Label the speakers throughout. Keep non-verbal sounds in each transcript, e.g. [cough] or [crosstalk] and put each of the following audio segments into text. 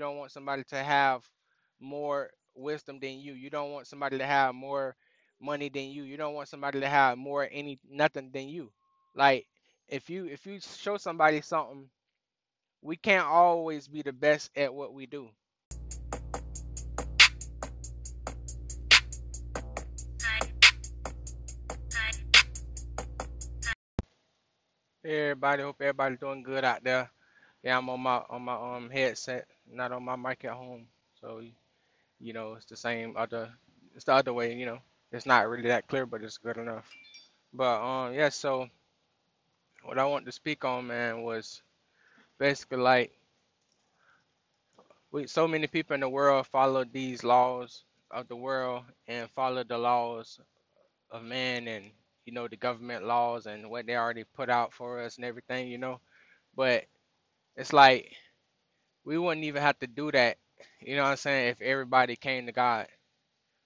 Speaker 1: Don't want somebody to have more wisdom than you. You don't want somebody to have more money than you. You don't want somebody to have more any nothing than you. Like if you if you show somebody something, we can't always be the best at what we do. Hey everybody, hope everybody doing good out there. Yeah, I'm on my on my um headset, not on my mic at home. So you know, it's the same other it's the other way, you know. It's not really that clear, but it's good enough. But um yeah, so what I want to speak on, man, was basically like we so many people in the world follow these laws of the world and follow the laws of man and you know the government laws and what they already put out for us and everything, you know. But it's like we wouldn't even have to do that, you know what I'm saying, if everybody came to God.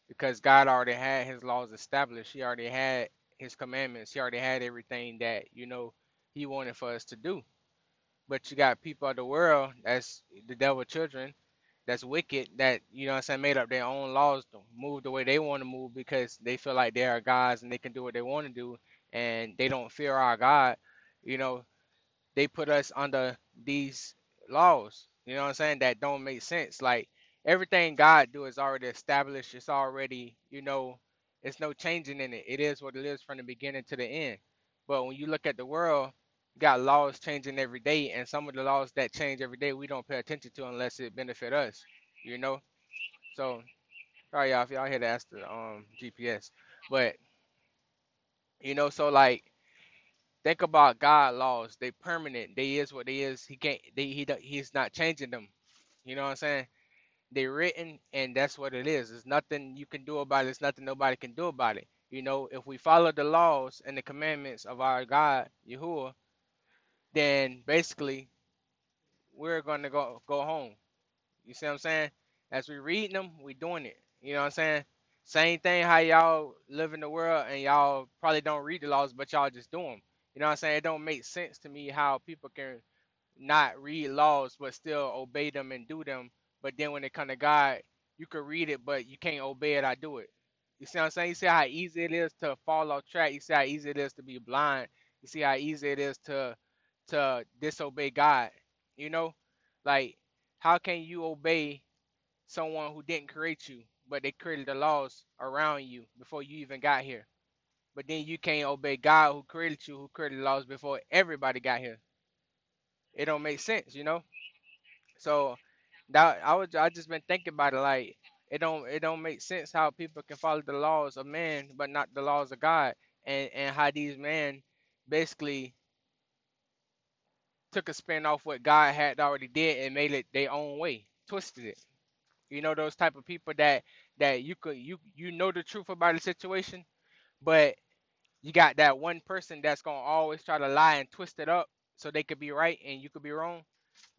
Speaker 1: Because God already had his laws established. He already had his commandments. He already had everything that, you know, he wanted for us to do. But you got people of the world that's the devil children, that's wicked, that, you know what I'm saying, made up their own laws to move the way they want to move because they feel like they are gods and they can do what they want to do and they don't fear our God. You know, they put us under these laws, you know what I'm saying, that don't make sense. Like everything God do is already established. It's already, you know, it's no changing in it. It is what it is from the beginning to the end. But when you look at the world, you got laws changing every day, and some of the laws that change every day we don't pay attention to unless it benefit us, you know. So sorry y'all if y'all here to ask the um GPS, but you know, so like think about God laws. They permanent. They is what they is. He can't. They he he's not changing them. You know what I'm saying? They written, and that's what it is. There's nothing you can do about it. There's nothing nobody can do about it. You know, if we follow the laws and the commandments of our God, Yahuwah, then basically we're gonna go go home. You see what I'm saying? As we reading them, we doing it. You know what I'm saying? Same thing how y'all live in the world and y'all probably don't read the laws, but y'all just do them. You know what I'm saying? It don't make sense to me how people can not read laws but still obey them and do them. But then when it come to God, you can read it but you can't obey it. I do it. You see what I'm saying? You see how easy it is to fall off track. You see how easy it is to be blind. You see how easy it is to to disobey God. You know, like how can you obey someone who didn't create you, but they created the laws around you before you even got here? But then you can't obey God who created you, who created laws before everybody got here. It don't make sense, you know. So that I was I just been thinking about it like it don't it don't make sense how people can follow the laws of man but not the laws of God and and how these men basically took a spin off what God had already did and made it their own way, twisted it. You know those type of people that that you could you you know the truth about the situation, but you got that one person that's gonna always try to lie and twist it up so they could be right and you could be wrong.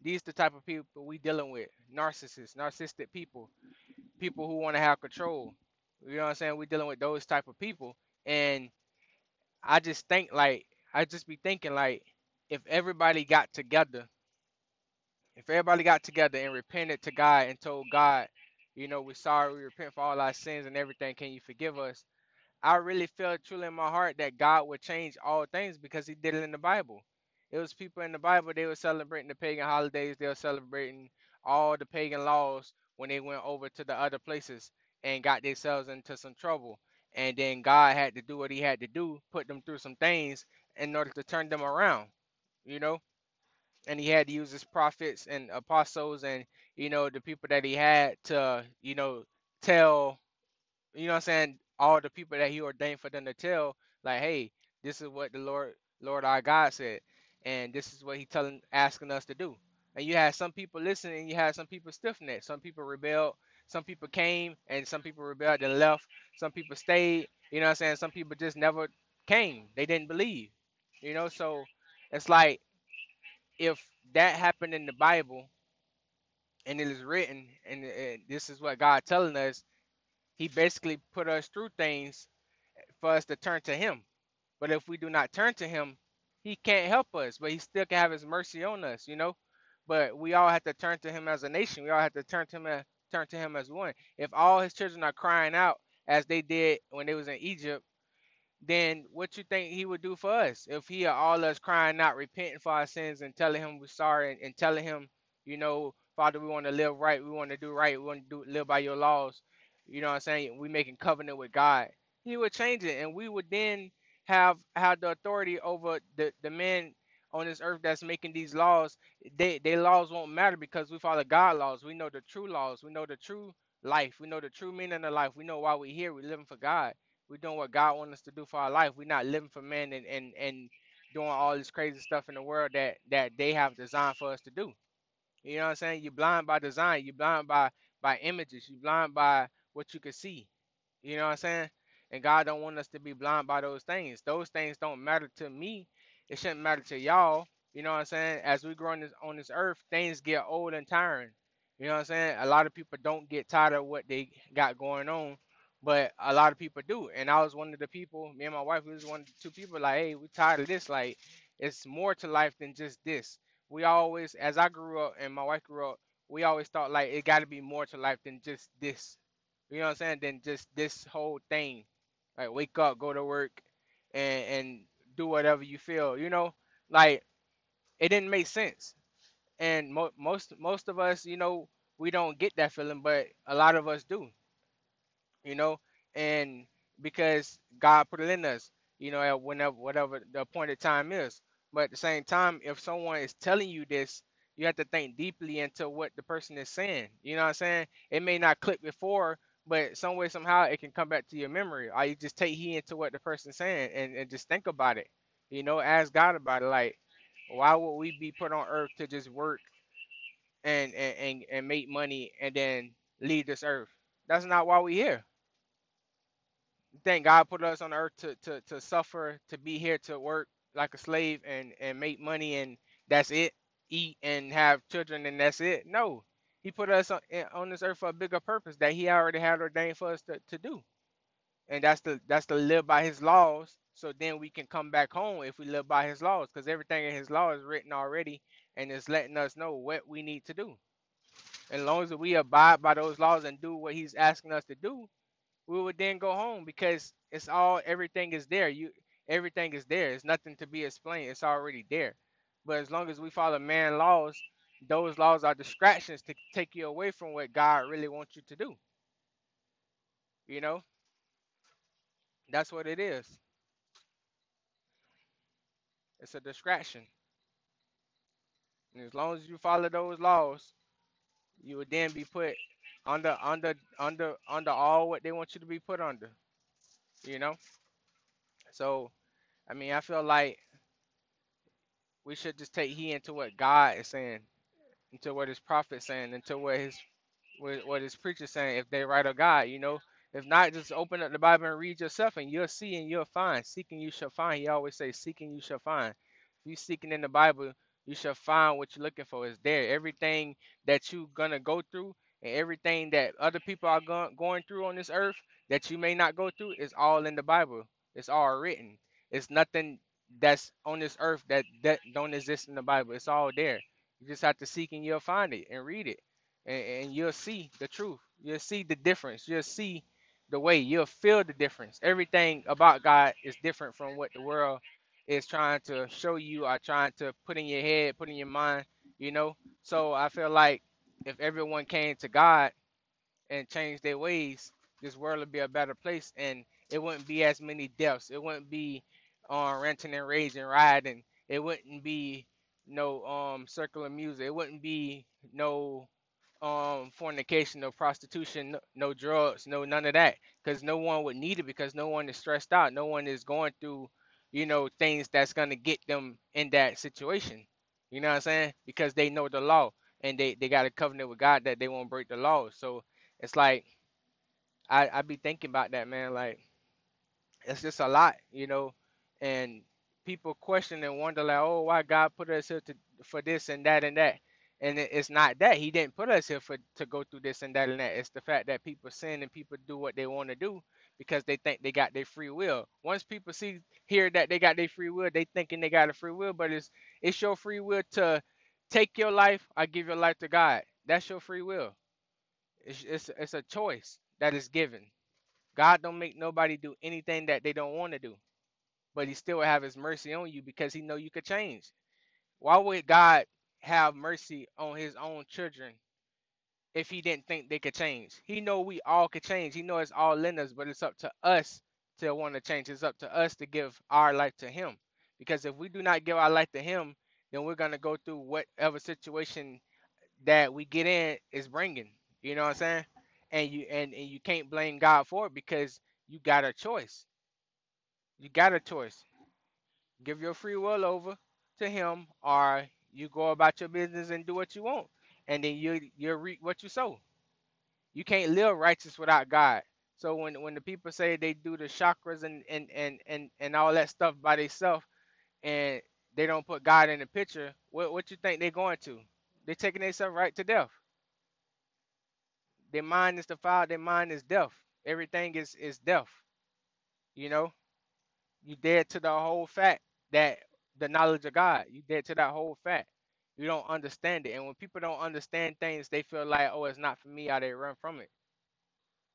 Speaker 1: These the type of people we dealing with. Narcissists, narcissistic people, people who want to have control. You know what I'm saying? We dealing with those type of people. And I just think like I just be thinking like if everybody got together If everybody got together and repented to God and told God, you know, we're sorry, we repent for all our sins and everything, can you forgive us? I really feel truly in my heart that God would change all things because He did it in the Bible. It was people in the Bible, they were celebrating the pagan holidays, they were celebrating all the pagan laws when they went over to the other places and got themselves into some trouble. And then God had to do what He had to do, put them through some things in order to turn them around, you know? and he had to use his prophets and apostles and you know the people that he had to you know tell you know what I'm saying all the people that he ordained for them to tell like hey this is what the Lord Lord our God said and this is what he telling asking us to do. And you had some people listening you had some people stiffing it. Some people rebelled some people came and some people rebelled and left. Some people stayed you know what I'm saying? Some people just never came. They didn't believe you know? So it's like if that happened in the Bible and it is written, and, and this is what God telling us, He basically put us through things for us to turn to Him. But if we do not turn to Him, He can't help us, but He still can have His mercy on us, you know. but we all have to turn to him as a nation. We all have to turn to him as, turn to him as one. If all his children are crying out as they did when they was in Egypt, then what you think he would do for us if he are all us crying out, repenting for our sins and telling him we're sorry and, and telling him, you know, Father, we want to live right, we want to do right, we want to do live by your laws. You know what I'm saying? We making covenant with God. He would change it, and we would then have have the authority over the the men on this earth that's making these laws. They they laws won't matter because we follow God laws. We know the true laws. We know the true life. We know the true meaning of life. We know why we're here. We're living for God. We're doing what God wants us to do for our life. We're not living for men and, and, and doing all this crazy stuff in the world that, that they have designed for us to do. You know what I'm saying? You're blind by design. You're blind by by images. You're blind by what you can see. You know what I'm saying? And God don't want us to be blind by those things. Those things don't matter to me. It shouldn't matter to y'all. You know what I'm saying? As we grow on this on this earth, things get old and tiring. You know what I'm saying? A lot of people don't get tired of what they got going on but a lot of people do. And I was one of the people, me and my wife, we was one of the two people like, hey, we tired of this. Like, it's more to life than just this. We always, as I grew up and my wife grew up, we always thought like it got to be more to life than just this. You know what I'm saying? Than just this whole thing. Like, wake up, go to work, and and do whatever you feel. You know, like it didn't make sense. And mo- most most of us, you know, we don't get that feeling, but a lot of us do you know, and because God put it in us, you know, at whenever whatever the appointed time is. But at the same time, if someone is telling you this, you have to think deeply into what the person is saying. You know what I'm saying? It may not click before, but some way, somehow, it can come back to your memory. Or you just take heed into what the person's saying and, and just think about it. You know, ask God about it. Like, why would we be put on earth to just work and and, and, and make money and then leave this earth? That's not why we're here. thank God put us on earth to, to, to suffer, to be here to work like a slave and, and make money and that's it, eat and have children and that's it. No, he put us on, on this earth for a bigger purpose that he already had ordained for us to, to do. And that's the that's to live by his laws. So then we can come back home if we live by his laws, because everything in his law is written already and it's letting us know what we need to do. And as long as we abide by those laws and do what he's asking us to do, we would then go home because it's all everything is there. You everything is there. It's nothing to be explained. It's already there. But as long as we follow man laws, those laws are distractions to take you away from what God really wants you to do. You know, that's what it is. It's a distraction. And as long as you follow those laws, you would then be put under under under under all what they want you to be put under. You know. So, I mean, I feel like we should just take heed into what God is saying, into what His prophet saying, into what His what, His preacher saying. If they write of God, you know. If not, just open up the Bible and read yourself, and you'll see and you'll find. Seeking you shall find. He always say, "Seeking you shall find." If you seeking in the Bible, you shall find what you're looking for. Is there everything that you're gonna go through, and everything that other people are go- going through on this earth that you may not go through is all in the Bible. It's all written. It's nothing that's on this earth that that don't exist in the Bible. It's all there. You just have to seek and you'll find it and read it, and, and you'll see the truth. You'll see the difference. You'll see the way. You'll feel the difference. Everything about God is different from what the world is trying to show you or trying to put in your head, put in your mind. You know. So I feel like if everyone came to God and changed their ways, this world would be a better place, and it wouldn't be as many deaths. It wouldn't be uh, renting and raising, riding. It wouldn't be no um circular music. It wouldn't be no um fornication, no prostitution, no, no drugs, no none of that. Because no one would need it because no one is stressed out. No one is going through, you know, things that's gonna get them in that situation. You know what I'm saying? Because they know the law and they, they got a covenant with God that they won't break the law. So it's like I I be thinking about that, man. Like it's just a lot, you know, and people question and wonder like, oh, why God put us here to for this and that and that, and it- it's not that He didn't put us here for to go through this and that and that. It's the fact that people sin and people do what they want to do because they think they got their free will. Once people see hear that they got their free will, they thinking they got a free will, but it's it's your free will to Take your life, I give your life to God. That's your free will. It's it's, it's a choice that is given. God don't make nobody do anything that they don't want to do, but He still have His mercy on you because He know you could change. Why would God have mercy on His own children if He didn't think they could change? He know we all could change. He know it's all in us, but it's up to us to want to change. It's up to us to give our life to Him. Because if we do not give our life to Him, then we're gonna go through whatever situation that we get in is bringing. You know what I'm saying? And you and, and you can't blame God for it because you got a choice. You got a choice. Give your free will over to Him, or you go about your business and do what you want, and then you you reap what you sow. You can't live righteous without God. So when when the people say they do the chakras and and and and, and all that stuff by themselves, and they don't put God in the picture, what what you think they're going to? They're taking themselves right to death. Their mind is defiled. Their mind is deaf. Everything is is deaf. You know, you dead to the whole fact that the knowledge of God. You dead to that whole fact. You don't understand it. And when people don't understand things, they feel like, oh, it's not for me, or they run from it.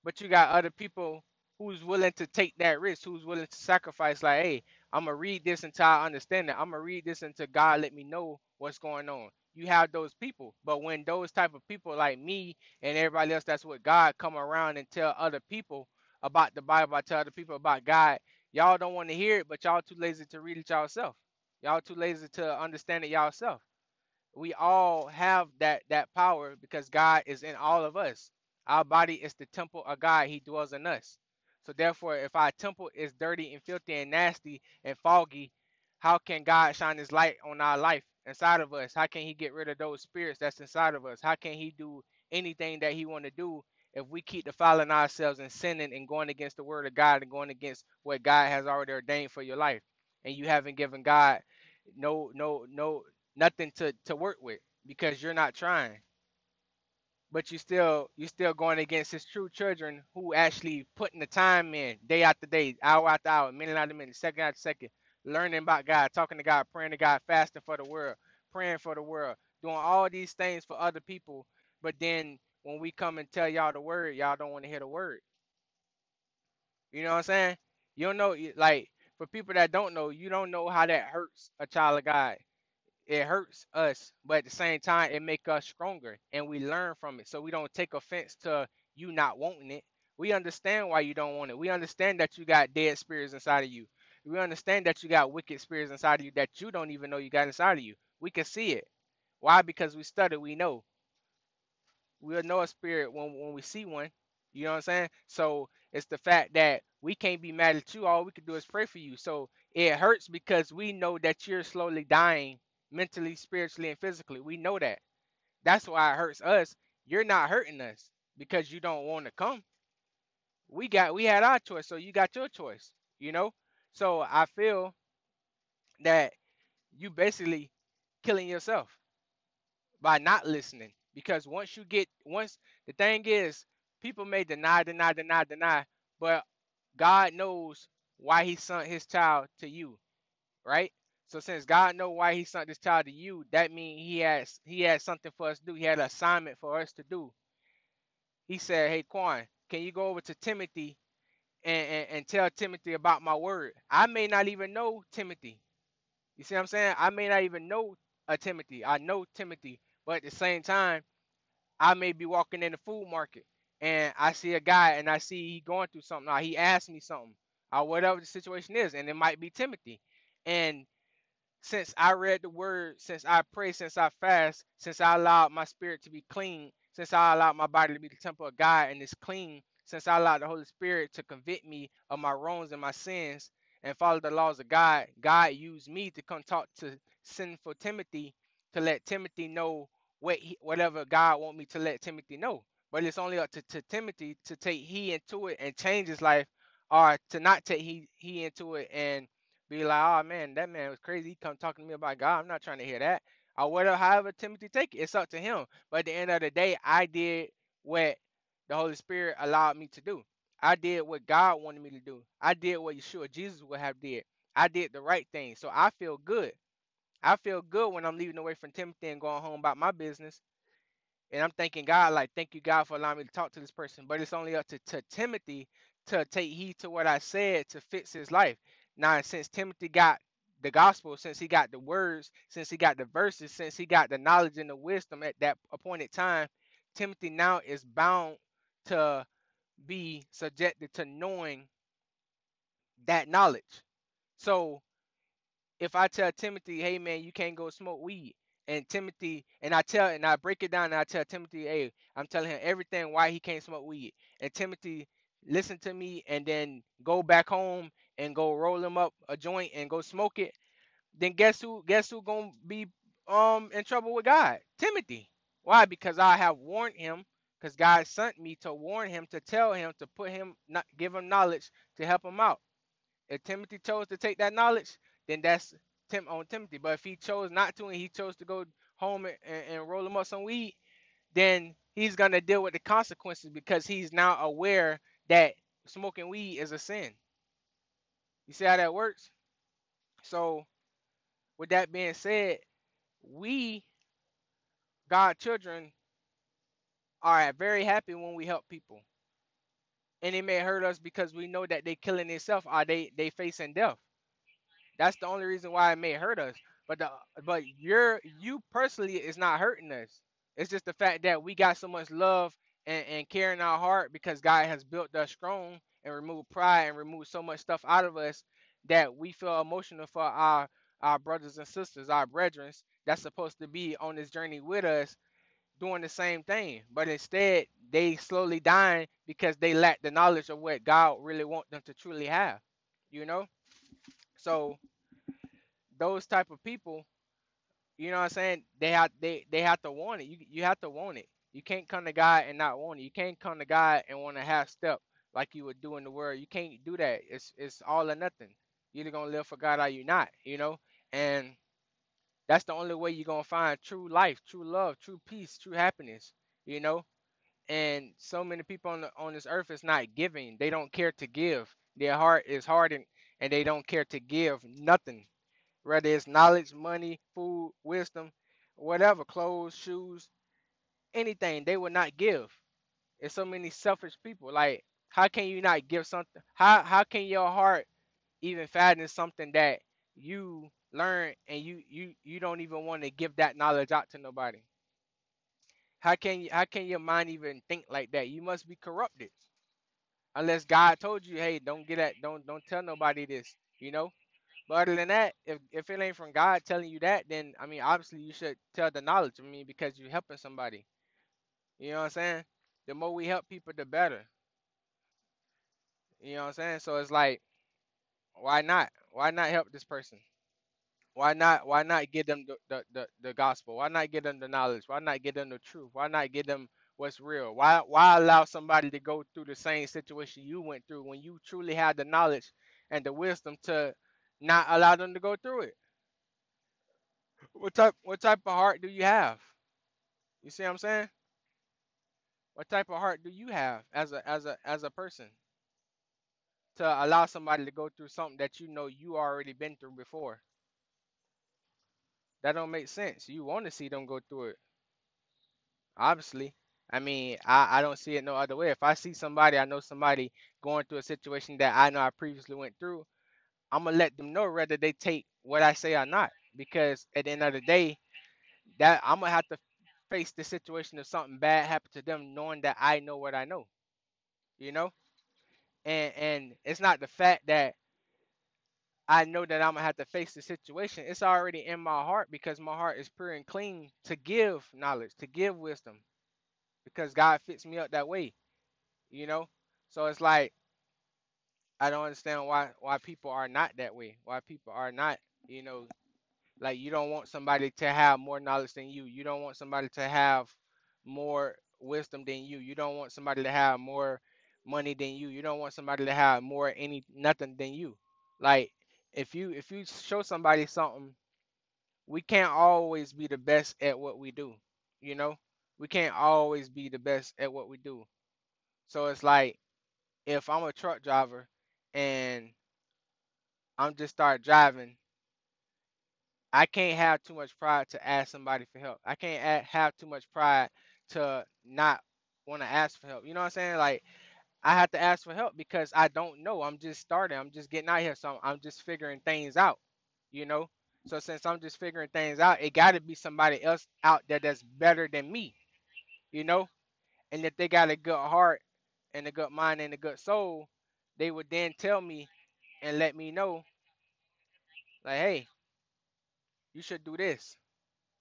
Speaker 1: But you got other people who's willing to take that risk, who's willing to sacrifice, like, hey, I'm gonna read this until I understand it. I'm gonna read this until God let me know what's going on. You have those people, but when those type of people like me and everybody else that's what God come around and tell other people about the Bible, I tell other people about God, y'all don't want to hear it, but y'all too lazy to read it yourself. Y'all too lazy to understand it yourself we all have that that power because God is in all of us. Our body is the temple of God. He dwells in us. So therefore, if our temple is dirty and filthy and nasty and foggy, how can God shine his light on our life inside of us? How can he get rid of those spirits that's inside of us? How can he do anything that he want to do if we keep defiling ourselves and sinning and going against the word of God and going against what God has already ordained for your life? And you haven't given God no no no nothing to to work with because you're not trying but you still you still going against his true children who actually putting the time in day after day hour after hour minute after minute second after second learning about god talking to god praying to god fasting for the world praying for the world doing all these things for other people but then when we come and tell y'all the word y'all don't want to hear the word you know what i'm saying you don't know like for people that don't know you don't know how that hurts a child of god it hurts us, but at the same time, it make us stronger and we learn from it. So we don't take offense to you not wanting it. We understand why you don't want it. We understand that you got dead spirits inside of you. We understand that you got wicked spirits inside of you that you don't even know you got inside of you. We can see it. Why? Because we study, we know. We'll know a spirit when, when we see one. You know what I'm saying? So it's the fact that we can't be mad at you. All we can do is pray for you. So it hurts because we know that you're slowly dying mentally, spiritually, and physically. We know that. That's why it hurts us. You're not hurting us because you don't want to come. We got we had our choice, so you got your choice, you know? So I feel that you basically killing yourself by not listening. Because once you get once the thing is, people may deny, deny, deny, deny, but God knows why he sent his child to you, right? So since God know why he sent this child to you, that means he has he had something for us to do. He had an assignment for us to do. He said, Hey Quan, can you go over to Timothy and, and, and tell Timothy about my word? I may not even know Timothy. You see what I'm saying? I may not even know a Timothy. I know Timothy, but at the same time, I may be walking in the food market and I see a guy and I see he going through something. Or he asked me something, or whatever the situation is, and it might be Timothy. And since I read the word, since I pray, since I fast, since I allowed my spirit to be clean, since I allowed my body to be the temple of God and it's clean, since I allowed the Holy Spirit to convict me of my wrongs and my sins and follow the laws of God, God used me to come talk to sinful Timothy to let Timothy know what he, whatever God want me to let Timothy know. But it's only up to, to Timothy to take he into it and change his life or to not take he, he into it and be like, oh man, that man was crazy. He come talking to me about God. I'm not trying to hear that. Or whatever, however Timothy take it, it's up to him. But at the end of the day, I did what the Holy Spirit allowed me to do. I did what God wanted me to do. I did what Yeshua Jesus would have did. I did the right thing. So I feel good. I feel good when I'm leaving away from Timothy and going home about my business. And I'm thanking God, like, thank you, God, for allowing me to talk to this person. But it's only up to, to Timothy to take heed to what I said to fix his life. Now, since Timothy got the gospel, since he got the words, since he got the verses, since he got the knowledge and the wisdom at that appointed time, Timothy now is bound to be subjected to knowing that knowledge. So if I tell Timothy, hey man, you can't go smoke weed, and Timothy, and I tell, and I break it down, and I tell Timothy, hey, I'm telling him everything why he can't smoke weed, and Timothy listen to me, and then go back home and go roll him up a joint and go smoke it, then guess who? Guess who gonna be um in trouble with God? Timothy. Why? Because I have warned him. Because God sent me to warn him, to tell him, to put him, not give him knowledge to help him out. If Timothy chose to take that knowledge, then that's Tim on Timothy. But if he chose not to and he chose to go home and, and, roll him up some weed, then he's gonna deal with the consequences because he's now aware that smoking weed is a sin. You see how that works? So with that being said, we God children are very happy when we help people. And it may hurt us because we know that they're killing themselves or they they facing death. That's the only reason why it may hurt us. But the but you're you personally is not hurting us. It's just the fact that we got so much love and, and care in our heart because God has built us strong and removed pride and removed so much stuff out of us that we feel emotional for our our brothers and sisters, our brethren that's supposed to be on this journey with us doing the same thing. But instead they slowly dying because they lack the knowledge of what God really want them to truly have. You know? So those type of people, you know what I'm saying? They have they they have to want it. You you have to want it. You can't come to God and not want it. You can't come to God and want a half step like you would do in the world. You can't do that. It's it's all or nothing. You're either gonna live for God or you're not, you know? And that's the only way you're gonna find true life, true love, true peace, true happiness, you know? And so many people on the, on this earth is not giving. They don't care to give. Their heart is hardened and they don't care to give nothing whether it's knowledge, money, food, wisdom, whatever, clothes, shoes, anything, they will not give. It's so many selfish people. Like, how can you not give something? How how can your heart even fathom something that you learn and you you you don't even want to give that knowledge out to nobody? How can you how can your mind even think like that? You must be corrupted. Unless God told you, hey, don't get that, don't don't tell nobody this, you know? But other than that, if if it ain't from God telling you that, then I mean, obviously you should tell the knowledge. I mean, because you're helping somebody. You know what I'm saying? The more we help people, the better. You know what I'm saying? So it's like, why not? Why not help this person? Why not? Why not give them the, the, the, the gospel? Why not give them the knowledge? Why not give them the truth? Why not give them what's real? Why why allow somebody to go through the same situation you went through when you truly had the knowledge and the wisdom to not allow them to go through it? What type what type of heart do you have? You see what I'm saying? What type of heart do you have as a as a as a person to allow somebody to go through something that you know you already been through before? That don't make sense. You want to see them go through it, obviously. I mean, I, I don't see it no other way. If I see somebody, I know somebody going through a situation that I know I previously went through, I'm gonna let them know whether they take what I say or not. Because at the end of the day, that I'm gonna have to face the situation if something bad happened to them, knowing that I know what I know. You know, and and it's not the fact that I know that I'm gonna have to face the situation. It's already in my heart because my heart is pure and clean to give knowledge, to give wisdom, because God fits me up that way. You know, so it's like I don't understand why why people are not that way. Why people are not, you know, like you don't want somebody to have more knowledge than you. You don't want somebody to have more wisdom than you. You don't want somebody to have more money than you. You don't want somebody to have more any nothing than you. Like if you if you show somebody something, we can't always be the best at what we do. You know? We can't always be the best at what we do. So it's like if I'm a truck driver and I'm just start driving I can't have too much pride to ask somebody for help. I can't have too much pride to not want to ask for help. You know what I'm saying? Like I have to ask for help because I don't know. I'm just starting. I'm just getting out here, so I'm, I'm just figuring things out. You know. So since I'm just figuring things out, it got to be somebody else out there that's better than me. You know. And if they got a good heart and a good mind and a good soul, they would then tell me and let me know, like, hey, you should do this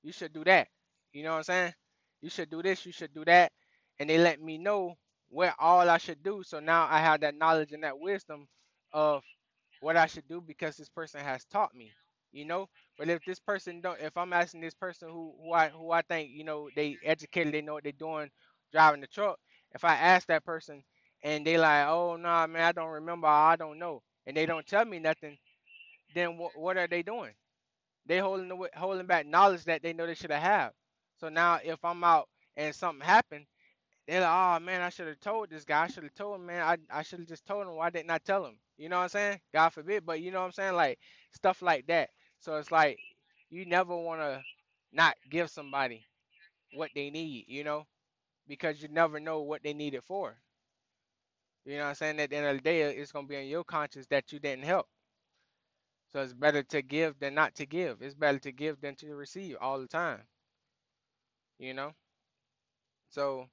Speaker 1: You should do that. You know what I'm saying? You should do this, you should do that. And they let me know what all I should do. So now I have that knowledge and that wisdom of what I should do because this person has taught me. You know? But if this person don't if I'm asking this person who, who I who I think, you know, they educated, they know what they're doing driving the truck, if I ask that person and they like, oh no, nah, man, I don't remember, I don't know, and they don't tell me nothing, then what what are they doing? They holding the, holding back knowledge that they know they should have had. So now if I'm out and something happened, they're like, oh man, I should have told this guy. I should have told him, man. I, I should have just told him. Why didn't I tell him? You know what I'm saying? God forbid. But you know what I'm saying? Like stuff like that. So it's like you never want to not give somebody what they need, you know, because you never know what they need it for. You know what I'm saying? At the end of the day, it's gonna be in your conscience that you didn't help. So it's better to give than not to give. It's better to give than to receive all the time. You know? So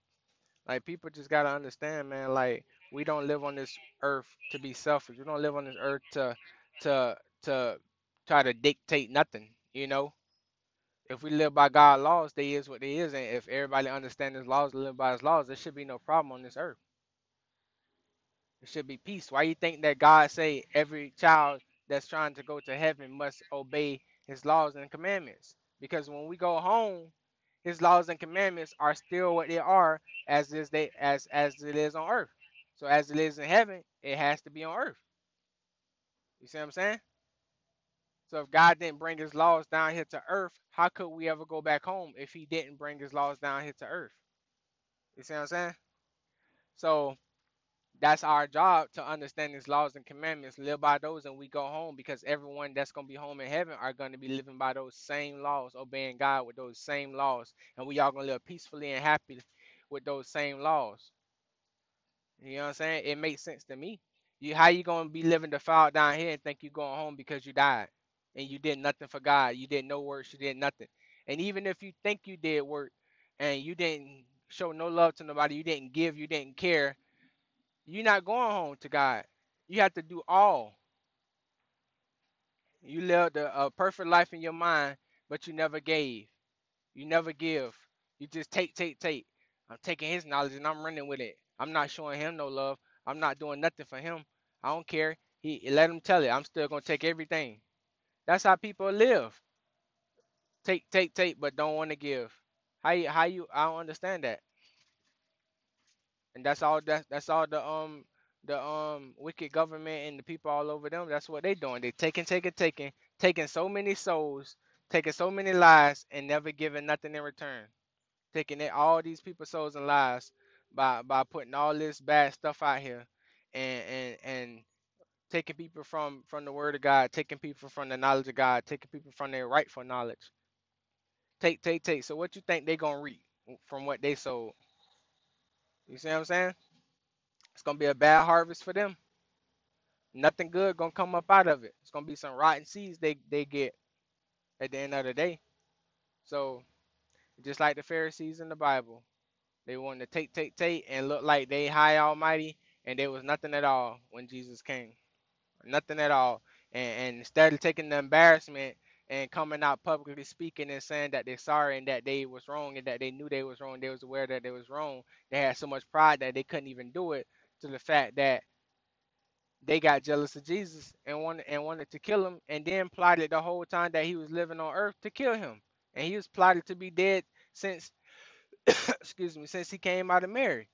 Speaker 1: like people just gotta understand, man, like we don't live on this earth to be selfish. We don't live on this earth to to to try to dictate nothing, you know? If we live by God's laws, they is what they is, and if everybody understands his laws live by his laws, there should be no problem on this earth. There should be peace. Why you think that God say every child that's trying to go to heaven must obey his laws and commandments? Because when we go home, his laws and commandments are still what they are as is they as as it is on earth. So as it is in heaven, it has to be on earth. You see what I'm saying? So if God didn't bring his laws down here to earth, how could we ever go back home if he didn't bring his laws down here to earth? You see what I'm saying? So that's our job to understand his laws and commandments, live by those, and we go home because everyone that's gonna be home in heaven are gonna be living by those same laws, obeying God with those same laws, and we all gonna live peacefully and happy with those same laws. You know what I'm saying? It makes sense to me. You how you gonna be living defiled down here and think you going home because you died and you did nothing for God, you did no works, you did nothing. And even if you think you did work and you didn't show no love to nobody, you didn't give, you didn't care, you're not going home to God. You have to do all. You lived a, a perfect life in your mind, but you never gave. You never give. You just take, take, take. I'm taking his knowledge and I'm running with it. I'm not showing him no love. I'm not doing nothing for him. I don't care. He let him tell it. I'm still gonna take everything. That's how people live. Take, take, take, but don't want to give. How you, how you? I don't understand that. And that's all that that's all the um the um wicked government and the people all over them that's what they doing. They taking taking taking taking so many souls taking so many lives and never giving nothing in return. Taking it all these people's souls and lives by by putting all this bad stuff out here and and and taking people from from the word of god taking people from the knowledge of god taking people from their rightful knowledge. Take take take. So what you think they gonna reap from what they sold you see what i'm saying it's gonna be a bad harvest for them Nothing good gonna come up out of it. It's gonna be some rotten seeds they they get at the end of the day. So just like the Pharisees in the Bible, they wanted to take, take, take, and look like they high almighty, and there was nothing at all when Jesus came. Nothing at all. And, and instead of taking the embarrassment and coming out publicly speaking and saying that they're sorry and that they was wrong and that they knew they was wrong, they was aware that they was wrong. They had so much pride that they couldn't even do it. To the fact that they got jealous of Jesus and wanted and wanted to kill him, and then plotted the whole time that he was living on earth to kill him. And he was plotted to be dead since [coughs] excuse me, since he came out of Mary.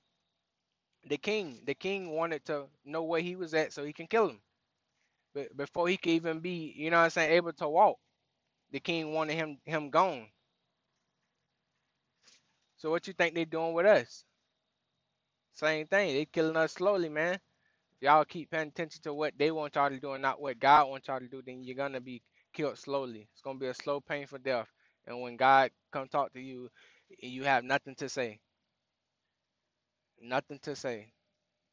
Speaker 1: The king, the king wanted to know where he was at so he can kill him. But before he could even be, you know what I'm saying, able to walk, the king wanted him him gone. So what you think they doing with us? Same thing. They killing us slowly, man. If y'all keep paying attention to what they want y'all to do and not what God wants y'all to do, then you're gonna be killed slowly. It's gonna be a slow, painful death. And when God come talk to you, you have nothing to say, nothing to say,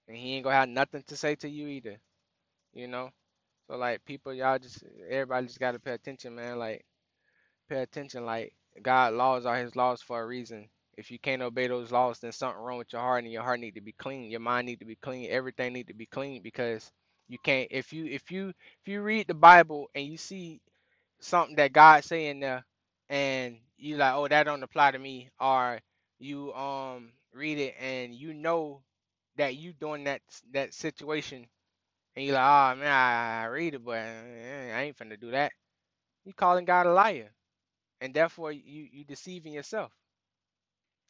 Speaker 1: and He ain't gonna have nothing to say to you either. You know. So like people, y'all just everybody just gotta pay attention, man. Like pay attention. Like God laws are His laws for a reason. If you can't obey those laws, then something wrong with your heart, and your heart need to be clean. Your mind need to be clean. Everything need to be clean because you can't. If you if you if you read the Bible and you see something that God say in there, and you like, oh, that don't apply to me, or you um read it and you know that you doing that that situation, and you like, oh man, I, I read it, but eh, I ain't finna do that. You calling God a liar, and therefore you you deceiving yourself.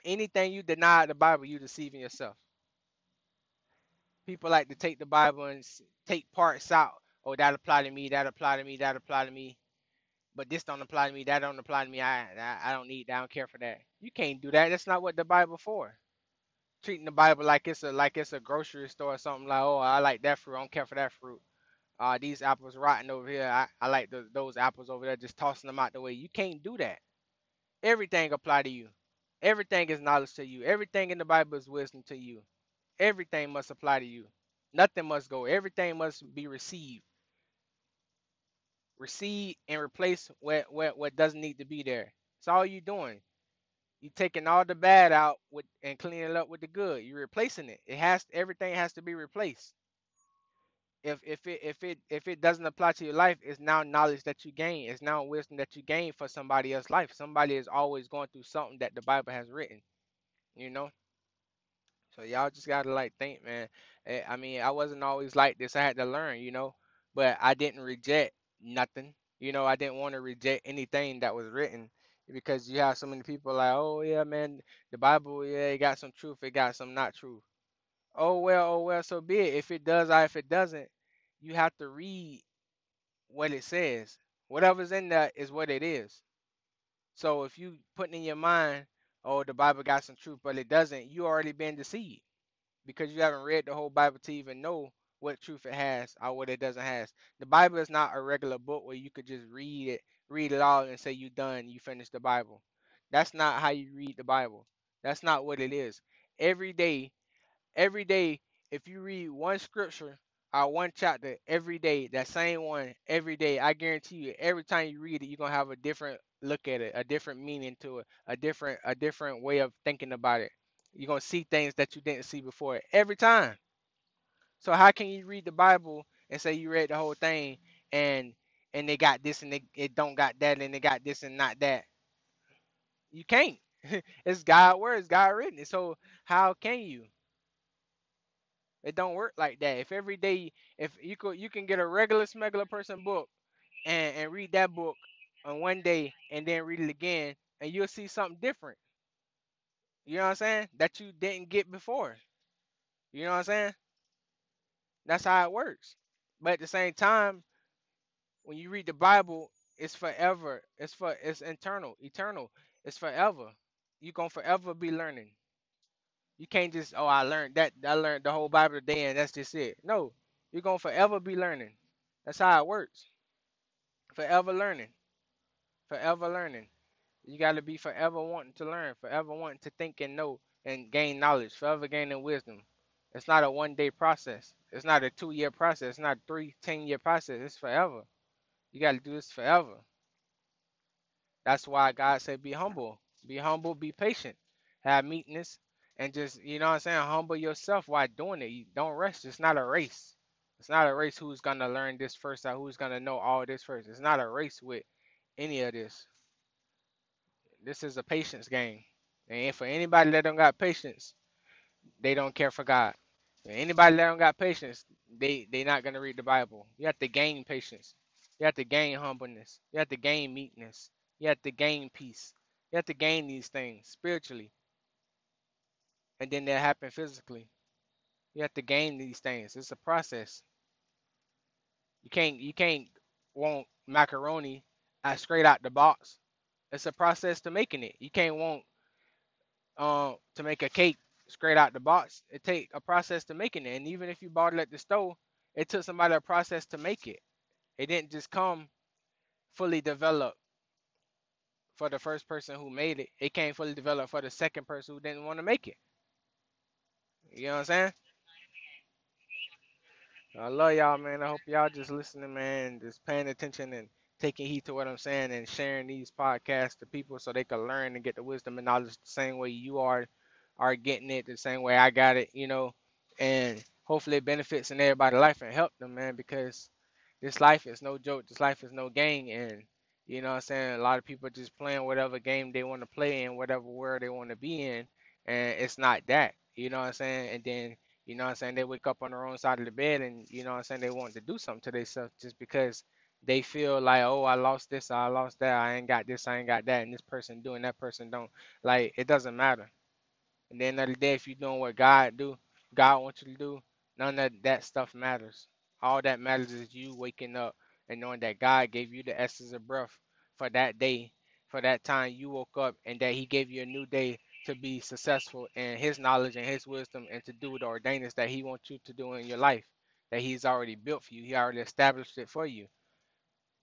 Speaker 1: Anything you deny the Bible, you deceiving yourself. People like to take the Bible and take parts out. Oh, that apply to me. That apply to me. That apply to me but this don't apply to me. That don't apply to me. I, I I don't need. I don't care for that. You can't do that. That's not what the Bible for. Treating the Bible like it's a like it's a grocery store or something like. Oh, I like that fruit. I don't care for that fruit. Uh, these apples rotten over here. I, I like the, those apples over there. Just tossing them out the way. You can't do that. Everything apply to you. Everything is knowledge to you. Everything in the Bible is wisdom to you. Everything must apply to you. Nothing must go. Everything must be received. Receive and replace what what what doesn't need to be there. That's all you're doing. You're taking all the bad out with and cleaning it up with the good. You're replacing it. It has everything has to be replaced. If if it if it if it doesn't apply to your life, it's now knowledge that you gain. It's now wisdom that you gain for somebody else's life. Somebody is always going through something that the Bible has written. You know. So y'all just gotta like think, man. Eh, I mean, I wasn't always like this. I had to learn, you know, but I didn't reject nothing. You know, I didn't want to reject anything that was written because you have so many people like, oh yeah, man, the Bible, yeah, it got some truth, it got some not truth. Oh well, oh well, so be it. If it does, or if it doesn't, you have to read what it says. Whatever's in that is what it is. So if you putting in your mind, oh, the Bible got some truth, but it doesn't, you already been deceived because you haven't read the whole Bible to even know what truth it has or what it doesn't has. The Bible is not a regular book where you could just read it, read it all and say you done, you finished the Bible. That's not how you read the Bible. That's not what it is. Every day, every day, if you read one scripture or one chapter every day, that same one every day, I guarantee you, every time you read it, you're gonna have a different look at it, a different meaning to it, a different a different way of thinking about it. You're gonna see things that you didn't see before every time. So how can you read the Bible and say you read the whole thing and and they got this and they it don't got that and they got this and not that? You can't. [laughs] it's God words, God written. So how can you? It don't work like that. If every day, if you could, you can get a regular smuggler person book and and read that book on one day and then read it again, and you'll see something different. You know what I'm saying? That you didn't get before. You know what I'm saying? That's how it works. But at the same time, when you read the Bible, it's forever. It's for it's internal, eternal. It's forever. You're gonna forever be learning. You can't just oh I learned that I learned the whole Bible today and that's just it. No, you're gonna forever be learning. That's how it works. Forever learning. Forever learning. You gotta be forever wanting to learn, forever wanting to think and know and gain knowledge, forever gaining wisdom. It's not a one day process. It's not a two year process. It's not three, ten year process. It's forever. You gotta do this forever. That's why God said be humble. Be humble, be patient, have meekness, and just you know what I'm saying, humble yourself while doing it. You don't rush. It's not a race. It's not a race who's gonna learn this first or who's gonna know all this first. It's not a race with any of this. This is a patience game. And for anybody that don't got patience, they don't care for God. And anybody that don't got patience, they they not gonna read the Bible. You have to gain patience. You have to gain humbleness. You have to gain meekness. You have to gain peace. You have to gain these things spiritually, and then they happen physically. You have to gain these things. It's a process. You can't you can't want macaroni uh, straight out the box. It's a process to making it. You can't want um to make a cake straight out the box. It take a process to making it. And even if you bought it at the store, it took somebody a process to make it. It didn't just come fully developed for the first person who made it. It can't fully developed for the second person who didn't want to make it. You know what I'm saying? I love y'all, man. I hope y'all just listening, man, just paying attention and taking heed to what I'm saying and sharing these podcasts to people so they can learn and get the wisdom and knowledge the same way you are are getting it, the same way I got it, you know, and hopefully it benefits in everybody's life and help them, man, because this life is no joke. This life is no game, and you know what I'm saying. A lot of people just playing whatever game they want to play in, whatever world they want to be in, and it's not that. You know what I'm saying. And then you know what I'm saying they wake up on their own side of the bed, and you know what I'm saying they want to do something to themselves just because they feel like, oh, I lost this, I lost that, I ain't got this, I ain't got that, and this person doing that person don't. Like it doesn't matter. And then the the day, if you're doing what God do, God wants you to do, none of that stuff matters. All that matters is you waking up and knowing that God gave you the essence of breath for that day, for that time you woke up, and that He gave you a new day to be successful in His knowledge and His wisdom and to do the ordainings that He wants you to do in your life, that He's already built for you. He already established it for you.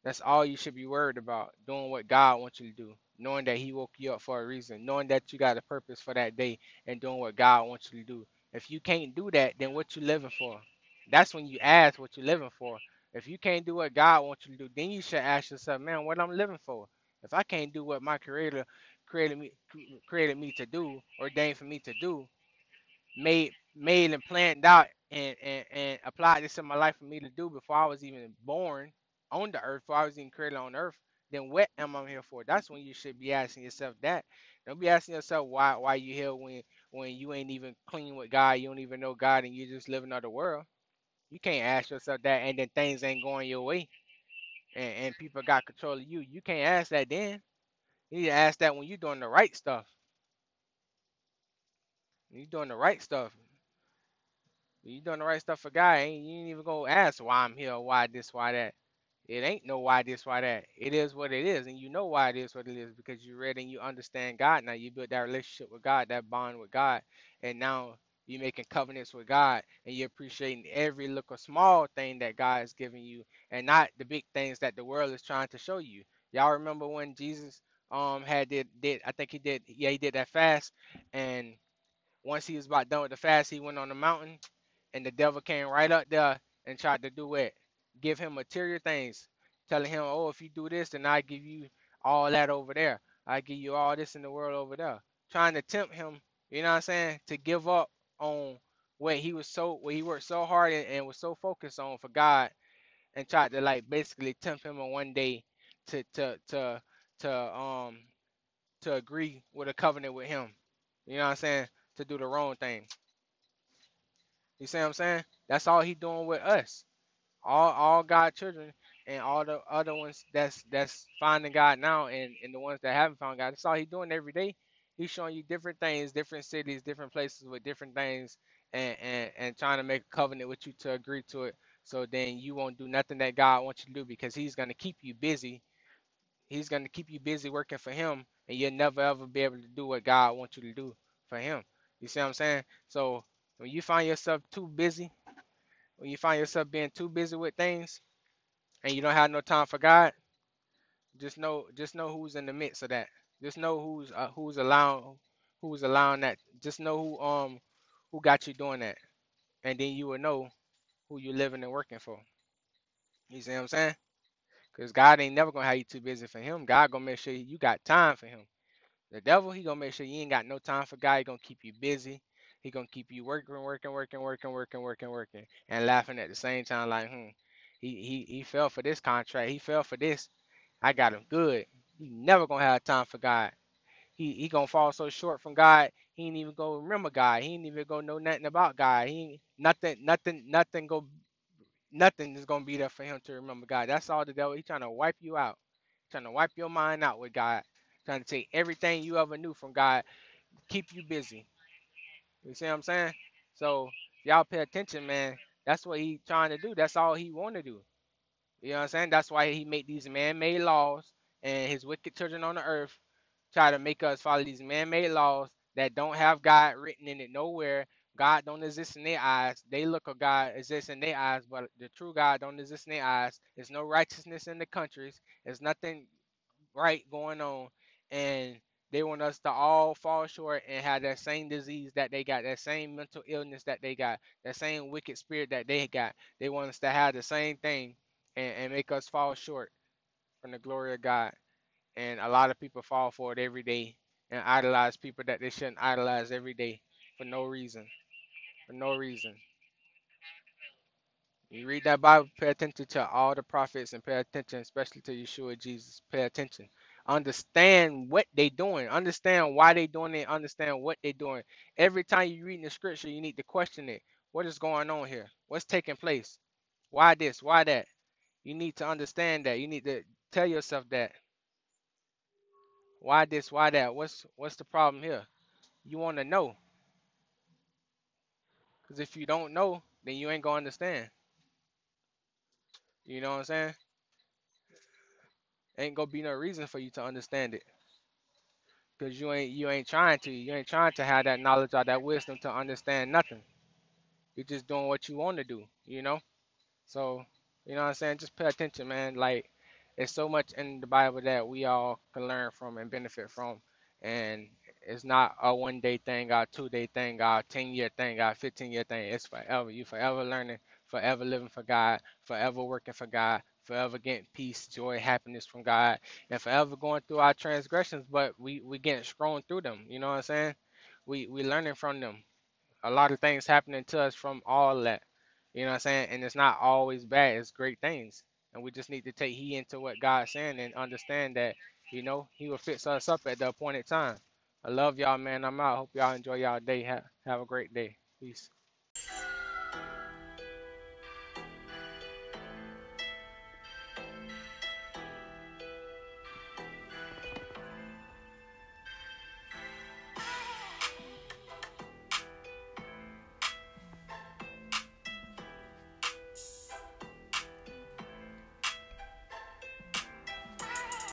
Speaker 1: That's all you should be worried about, doing what God wants you to do, knowing that He woke you up for a reason, knowing that you got a purpose for that day, and doing what God wants you to do. If you can't do that, then what you living for? That's when you ask what you're living for. If you can't do what God wants you to do, then you should ask yourself, man, what I'm living for. If I can't do what my Creator created me created me to do, ordained for me to do, made made and planned out and, and, and applied this in my life for me to do before I was even born on the earth, before I was even created on earth, then what am I here for? That's when you should be asking yourself that. Don't be asking yourself why why you here when when you ain't even clean with God, you don't even know God and you're just living out the world. You can't ask yourself that and then things ain't going your way and, and people got control of you. You can't ask that then. You need to ask that when you're doing the right stuff. You're doing the right stuff. you're doing the right stuff for God, ain't you ain't even gonna ask why I'm here, why this, why that. It ain't no why this, why that. It is what it is, and you know why it is what it is because you read and you understand God. Now you built that relationship with God, that bond with God, and now you're making covenants with God, and you're appreciating every little small thing that God is giving you, and not the big things that the world is trying to show you. Y'all remember when Jesus um had did did I think he did yeah he did that fast, and once he was about done with the fast, he went on the mountain, and the devil came right up there and tried to do it, give him material things, telling him, "Oh, if you do this, then I give you all that over there. I give you all this in the world over there." Trying to tempt him, you know what I'm saying, to give up on what he was so what he worked so hard and, and was so focused on for God, and tried to like basically tempt him on one day to to to to um to agree with a covenant with him. You know what I'm saying? To do the wrong thing. You see what I'm saying? That's all he doing with us. All all God children and all the other ones that's that's finding God now and, and the ones that haven't found God. That's all he doing every day. He's showing you different things, different cities, different places with different things and, and, and trying to make a covenant with you to agree to it. So then you won't do nothing that God wants you to do because he's gonna keep you busy He's going to keep you busy working for him, and you'll never ever be able to do what God wants you to do for him. You see what I'm saying? So when you find yourself too busy, when you find yourself being too busy with things, and you don't have no time for God, just know just know who's in the midst of that. Just know who's uh, who's allowing who's allowing that. Just know who um who got you doing that, and then you will know who you're living and working for. You see what I'm saying? Because God ain't never gonna have you too busy for Him. God gonna make sure you got time for Him. The devil, he gonna make sure you ain't got no time for God. He gonna keep you busy. He gonna keep you working, working, working, working, working, working, working, and laughing at the same time. Like, hmm, he he he fell for this contract. He fell for this. I got him good. He never gonna have time for God. He he gonna fall so short from God. He ain't even gonna remember God. He ain't even gonna know nothing about God. He ain't, nothing nothing nothing go nothing is gonna be there for him to remember God. That's all the devil. He's trying to wipe you out, trying to wipe your mind out with God, trying to take everything you ever knew from God, keep you busy. You see what I'm saying? So y'all pay attention, man. That's what he trying to do. That's all he want to do. You know what I'm saying? That's why he made these man-made laws and his wicked children on the earth try to make us follow these man-made laws that don't have God written in it nowhere. God don't exist in their eyes. They look at God exists in their eyes, but the true God don't exist in their eyes. There's no righteousness in the countries. There's nothing right going on, and they want us to all fall short and have that same disease that they got, that same mental illness that they got, that same wicked spirit that they got. They want us to have the same thing and, and make us fall short from the glory of God. And a lot of people fall for it every day and idolize people that they shouldn't idolize every day for no reason. For no reason. You read that Bible, pay attention to all the prophets and pay attention, especially to Yeshua Jesus. Pay attention. Understand what they're doing. Understand why they're doing it. Understand what they're doing. Every time you read the scripture, you need to question it. What is going on here? What's taking place? Why this? Why that? You need to understand that. You need to tell yourself that. Why this? Why that? What's what's the problem here? You want to know. Because if you don't know, then you ain't gonna understand. You know what I'm saying? Ain't gonna be no reason for you to understand it. Because you ain't you ain't trying to. You ain't trying to have that knowledge or that wisdom to understand nothing. You're just doing what you want to do, you know? So, you know what I'm saying? Just pay attention, man. Like, there's so much in the Bible that we all can learn from and benefit from. And it's not a one day thing, or two day thing, or 10 year thing, or 15 year thing. It's forever. You forever learning, forever living for God, forever working for God, forever getting peace, joy, happiness from God, and forever going through our transgressions, but we, we getting scrolling through them. You know what I'm saying? We we learning from them a lot of things happening to us from all that. You know what I'm saying? And it's not always bad, it's great things. And we just need to take heed into what God's saying and understand that, you know, He will fix us up at the appointed time. I love y'all, man. I'm out. Hope y'all enjoy y'all day. Have, have a great day. Peace.